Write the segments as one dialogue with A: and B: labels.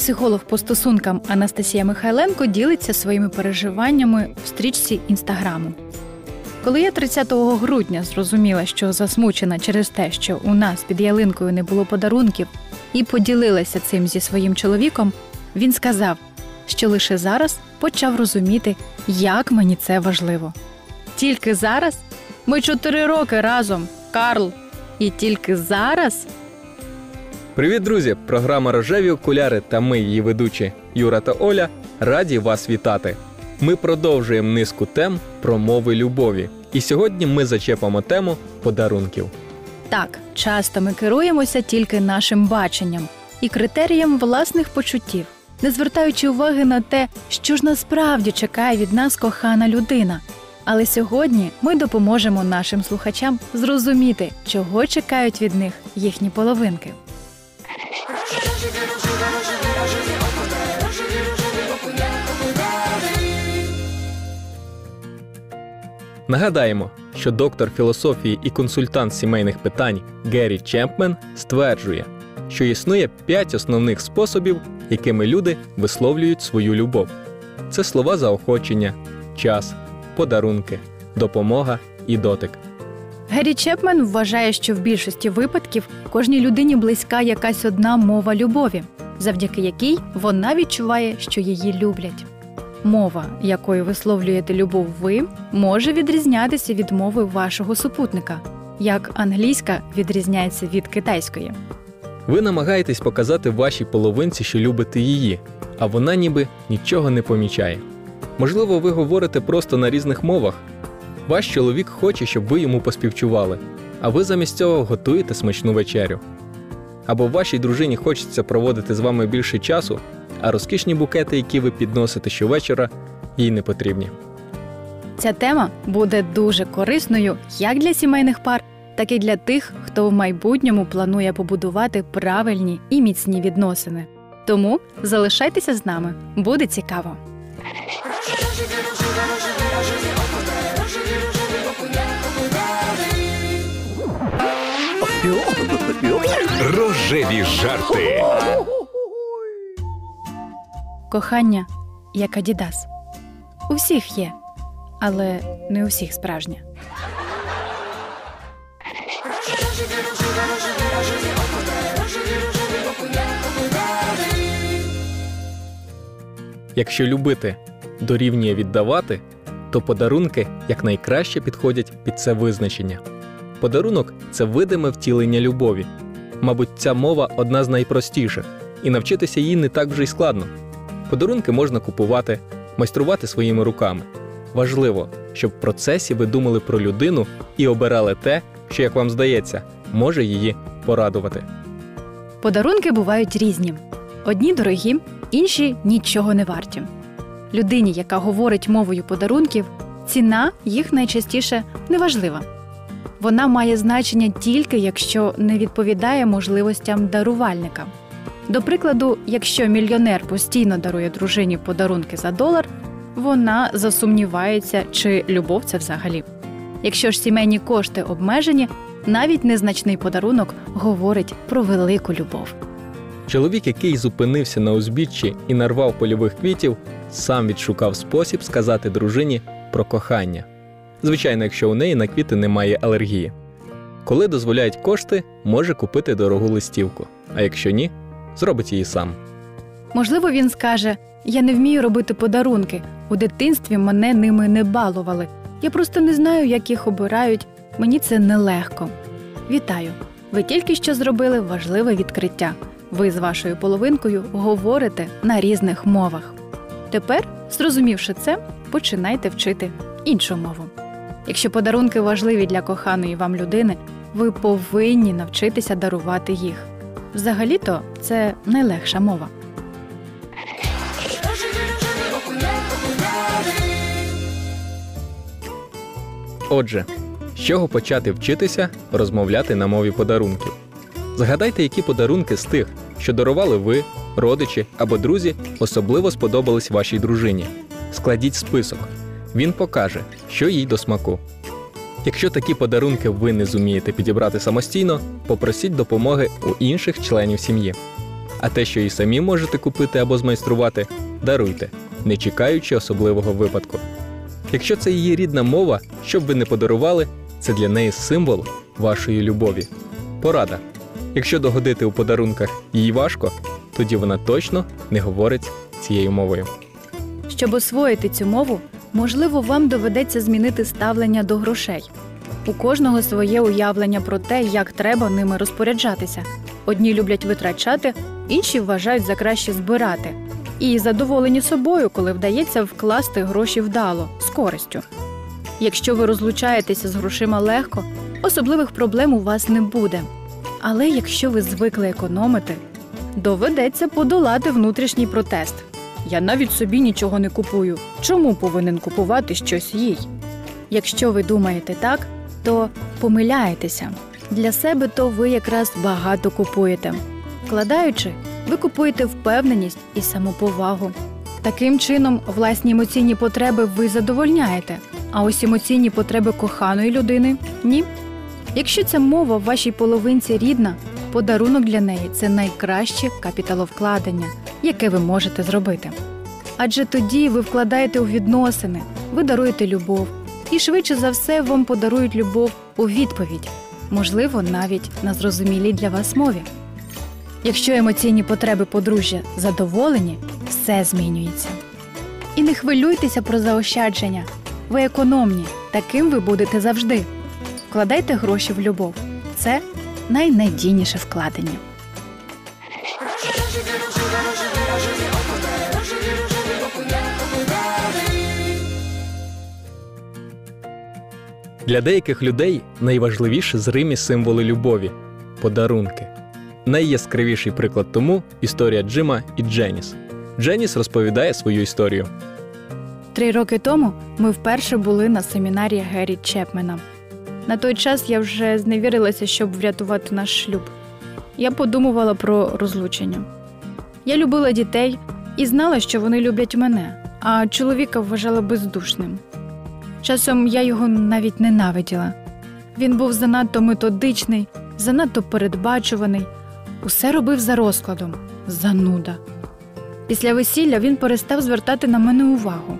A: Психолог по стосункам Анастасія Михайленко ділиться своїми переживаннями в стрічці інстаграму. Коли я 30 грудня зрозуміла, що засмучена через те, що у нас під ялинкою не було подарунків, і поділилася цим зі своїм чоловіком, він сказав, що лише зараз почав розуміти, як мені це важливо. Тільки зараз ми чотири роки разом, Карл, і тільки зараз
B: Привіт, друзі! Програма Рожеві окуляри та ми, її ведучі Юра та Оля, раді вас вітати. Ми продовжуємо низку тем про мови любові. І сьогодні ми зачепимо тему подарунків.
A: Так, часто ми керуємося тільки нашим баченням і критерієм власних почуттів, не звертаючи уваги на те, що ж насправді чекає від нас кохана людина. Але сьогодні ми допоможемо нашим слухачам зрозуміти, чого чекають від них їхні половинки.
B: Нагадаємо, що доктор філософії і консультант сімейних питань Геррі Чемпмен стверджує, що існує п'ять основних способів, якими люди висловлюють свою любов. Це слова заохочення, час, подарунки, допомога і дотик.
A: Геррі Чепмен вважає, що в більшості випадків кожній людині близька якась одна мова любові, завдяки якій вона відчуває, що її люблять. Мова, якою висловлюєте любов ви, може відрізнятися від мови вашого супутника, як англійська відрізняється від китайської.
B: Ви намагаєтесь показати вашій половинці, що любите її, а вона ніби нічого не помічає. Можливо, ви говорите просто на різних мовах. Ваш чоловік хоче, щоб ви йому поспівчували, а ви замість цього готуєте смачну вечерю. Або вашій дружині хочеться проводити з вами більше часу, а розкішні букети, які ви підносите щовечора, їй не потрібні.
A: Ця тема буде дуже корисною як для сімейних пар, так і для тих, хто в майбутньому планує побудувати правильні і міцні відносини. Тому залишайтеся з нами, буде цікаво.
C: Рожеві жарти.
A: Кохання як Адідас. У всіх є, але не у всіх справжнє.
B: Якщо любити дорівнює віддавати, то подарунки якнайкраще підходять під це визначення. Подарунок це видиме втілення любові. Мабуть, ця мова одна з найпростіших, і навчитися їй не так вже й складно. Подарунки можна купувати, майструвати своїми руками. Важливо, щоб в процесі ви думали про людину і обирали те, що, як вам здається, може її порадувати.
A: Подарунки бувають різні: одні дорогі, інші нічого не варті. Людині, яка говорить мовою подарунків, ціна їх найчастіше неважлива. Вона має значення тільки якщо не відповідає можливостям дарувальника. До прикладу, якщо мільйонер постійно дарує дружині подарунки за долар, вона засумнівається, чи любов це взагалі. Якщо ж сімейні кошти обмежені, навіть незначний подарунок говорить про велику любов.
B: Чоловік, який зупинився на узбіччі і нарвав польових квітів, сам відшукав спосіб сказати дружині про кохання. Звичайно, якщо у неї на квіти немає алергії. Коли дозволяють кошти, може купити дорогу листівку, а якщо ні, зробить її сам.
A: Можливо, він скаже: Я не вмію робити подарунки. У дитинстві мене ними не балували. Я просто не знаю, як їх обирають. Мені це нелегко. Вітаю! Ви тільки що зробили важливе відкриття. Ви з вашою половинкою говорите на різних мовах. Тепер, зрозумівши це, починайте вчити іншу мову. Якщо подарунки важливі для коханої вам людини, ви повинні навчитися дарувати їх. Взагалі-то це найлегша мова.
B: Отже, з чого почати вчитися розмовляти на мові подарунків? Згадайте, які подарунки з тих, що дарували ви, родичі або друзі, особливо сподобались вашій дружині. Складіть список. Він покаже, що їй до смаку. Якщо такі подарунки ви не зумієте підібрати самостійно, попросіть допомоги у інших членів сім'ї. А те, що і самі можете купити або змайструвати, даруйте, не чекаючи особливого випадку. Якщо це її рідна мова, що б ви не подарували, це для неї символ вашої любові. Порада. Якщо догодити у подарунках їй важко, тоді вона точно не говорить цією мовою.
A: Щоб освоїти цю мову, можливо, вам доведеться змінити ставлення до грошей. У кожного своє уявлення про те, як треба ними розпоряджатися. Одні люблять витрачати, інші вважають за краще збирати. І задоволені собою, коли вдається вкласти гроші вдало з користю. Якщо ви розлучаєтеся з грошима легко, особливих проблем у вас не буде. Але якщо ви звикли економити, доведеться подолати внутрішній протест. Я навіть собі нічого не купую. Чому повинен купувати щось їй? Якщо ви думаєте так, то помиляєтеся. Для себе то ви якраз багато купуєте. Вкладаючи, ви купуєте впевненість і самоповагу. Таким чином, власні емоційні потреби ви задовольняєте, а ось емоційні потреби коханої людини ні. Якщо ця мова в вашій половинці рідна, подарунок для неї це найкраще капіталовкладення, яке ви можете зробити. Адже тоді ви вкладаєте у відносини, ви даруєте любов, і швидше за все вам подарують любов у відповідь, можливо, навіть на зрозумілій для вас мові. Якщо емоційні потреби подружжя задоволені, все змінюється. І не хвилюйтеся про заощадження. Ви економні, таким ви будете завжди. Вкладайте гроші в любов. Це найнадійніше вкладення.
B: Для деяких людей найважливіші зримі символи любові подарунки. Найяскравіший приклад тому історія Джима і Дженіс. Дженіс розповідає свою історію.
A: Три роки тому ми вперше були на семінарі Геррі Чепмена. На той час я вже зневірилася, щоб врятувати наш шлюб. Я подумувала про розлучення. Я любила дітей і знала, що вони люблять мене, а чоловіка вважала бездушним. Часом я його навіть ненавиділа. Він був занадто методичний, занадто передбачуваний, усе робив за розкладом, зануда. Після весілля він перестав звертати на мене увагу,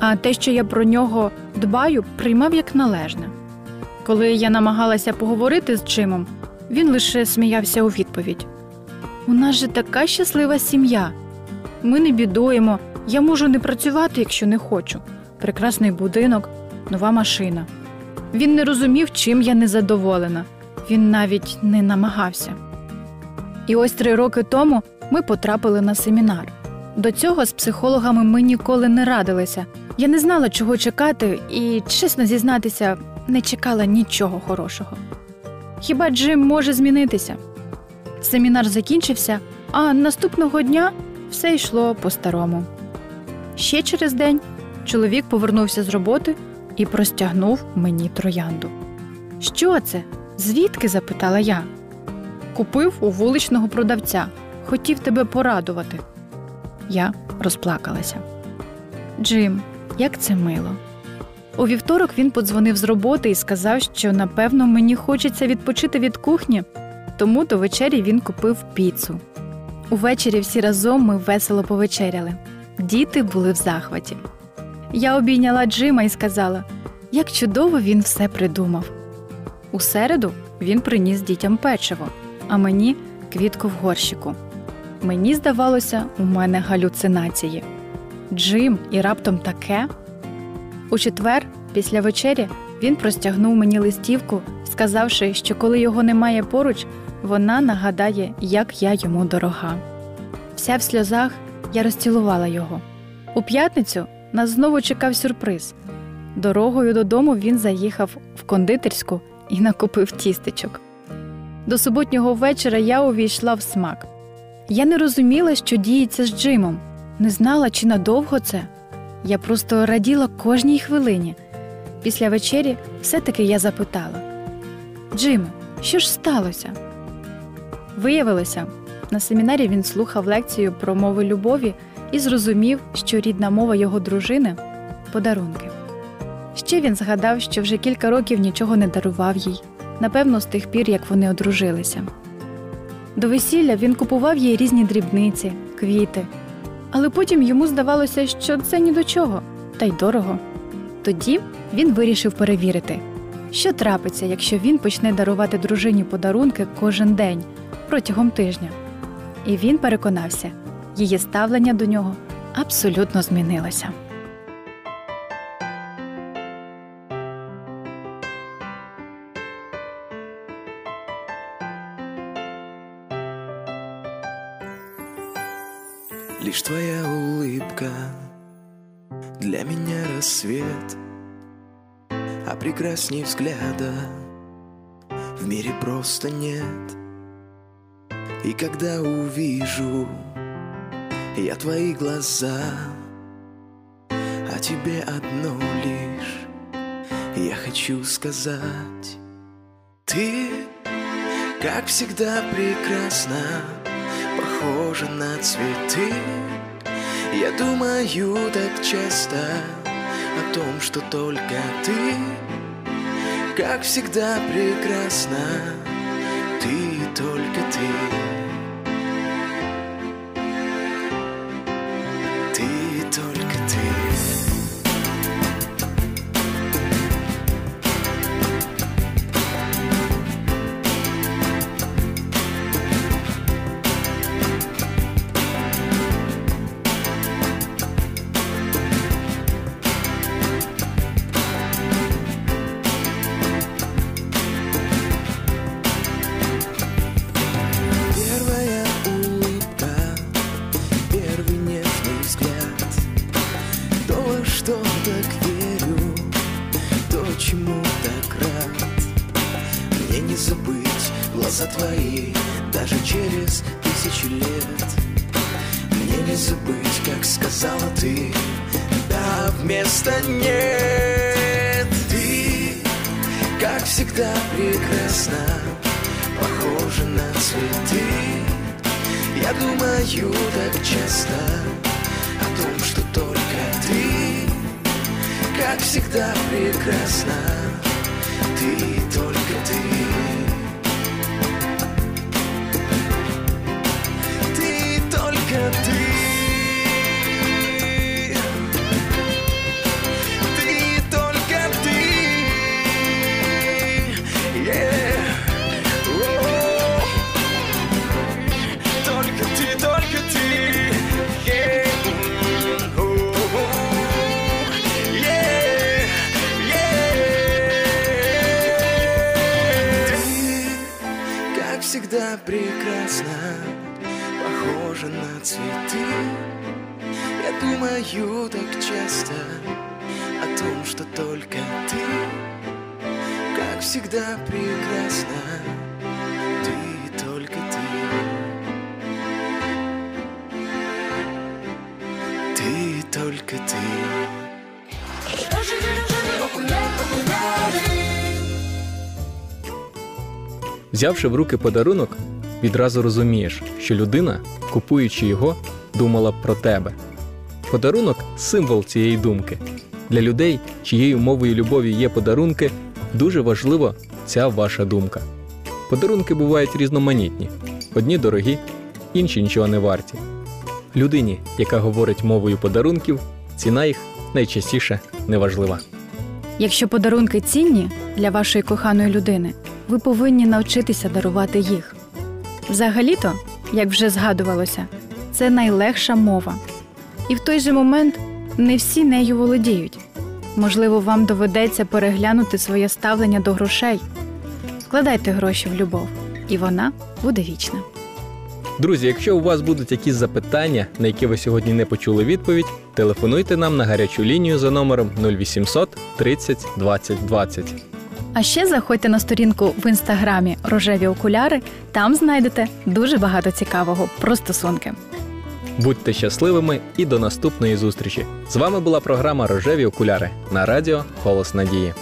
A: а те, що я про нього дбаю, приймав як належне. Коли я намагалася поговорити з Джимом, він лише сміявся у відповідь: У нас же така щаслива сім'я. Ми не бідуємо, я можу не працювати, якщо не хочу. Прекрасний будинок, нова машина. Він не розумів, чим я незадоволена. Він навіть не намагався. І ось три роки тому ми потрапили на семінар. До цього з психологами ми ніколи не радилися. Я не знала, чого чекати, і, чесно зізнатися, не чекала нічого хорошого. Хіба Джим може змінитися? Семінар закінчився, а наступного дня все йшло по-старому. Ще через день чоловік повернувся з роботи і простягнув мені троянду. Що це? Звідки? запитала я. Купив у вуличного продавця, хотів тебе порадувати. Я розплакалася. Джим, як це мило. У вівторок він подзвонив з роботи і сказав, що напевно мені хочеться відпочити від кухні, тому до вечері він купив піцу. Увечері всі разом ми весело повечеряли. Діти були в захваті. Я обійняла Джима і сказала, як чудово він все придумав. У середу він приніс дітям печиво, а мені квітку в горщику. Мені здавалося, у мене галюцинації. Джим і раптом таке. У четвер, після вечері, він простягнув мені листівку, сказавши, що коли його немає поруч, вона нагадає, як я йому дорога. Вся в сльозах я розцілувала його. У п'ятницю нас знову чекав сюрприз. Дорогою додому він заїхав в кондитерську і накупив тістечок. До суботнього вечора я увійшла в смак. Я не розуміла, що діється з Джимом, не знала, чи надовго це. Я просто раділа кожній хвилині. Після вечері все-таки я запитала: Джиме, що ж сталося? Виявилося, на семінарі він слухав лекцію про мови любові і зрозумів, що рідна мова його дружини подарунки. Ще він згадав, що вже кілька років нічого не дарував їй, напевно, з тих пір, як вони одружилися. До весілля він купував їй різні дрібниці, квіти. Але потім йому здавалося, що це ні до чого, та й дорого. Тоді він вирішив перевірити, що трапиться, якщо він почне дарувати дружині подарунки кожен день протягом тижня. І він переконався, її ставлення до нього абсолютно змінилося.
C: Лишь твоя улыбка Для меня рассвет А прекрасней взгляда В мире просто нет И когда увижу я твои глаза. А тебе одно лишь Я хочу сказать. Ты, как всегда, прекрасна похожа на цветы. Я думаю так часто о том, что только ты Как всегда прекрасна, ты только Ты твои даже через тысячи лет. Мне не забыть, как сказала ты Да, вместо нет. Ты, как всегда, прекрасна похожа на цветы. Я думаю так часто о том, что только ты Как всегда прекрасна. Ты только ты всегда, прекрасна Похожа на цветы. Я думаю так часто О том, что только ты как всегда прекрасна Ты только ты. Ты только ты
B: Взявши в руки подарунок, відразу розумієш, що людина, купуючи його, думала про тебе. Подарунок символ цієї думки. Для людей, чиєю мовою любові є подарунки, дуже важлива ця ваша думка. Подарунки бувають різноманітні: одні дорогі, інші нічого не варті. Людині, яка говорить мовою подарунків, ціна їх найчастіше неважлива.
A: Якщо подарунки цінні для вашої коханої людини, ви повинні навчитися дарувати їх. Взагалі-то, як вже згадувалося, це найлегша мова. І в той же момент не всі нею володіють. Можливо, вам доведеться переглянути своє ставлення до грошей. Вкладайте гроші в любов, і вона буде вічна.
B: Друзі, якщо у вас будуть якісь запитання, на які ви сьогодні не почули відповідь, телефонуйте нам на гарячу лінію за номером 0800 30 20 20.
A: А ще заходьте на сторінку в інстаграмі Рожеві окуляри. Там знайдете дуже багато цікавого про стосунки.
B: Будьте щасливими і до наступної зустрічі. З вами була програма Рожеві окуляри на радіо Голос Надії.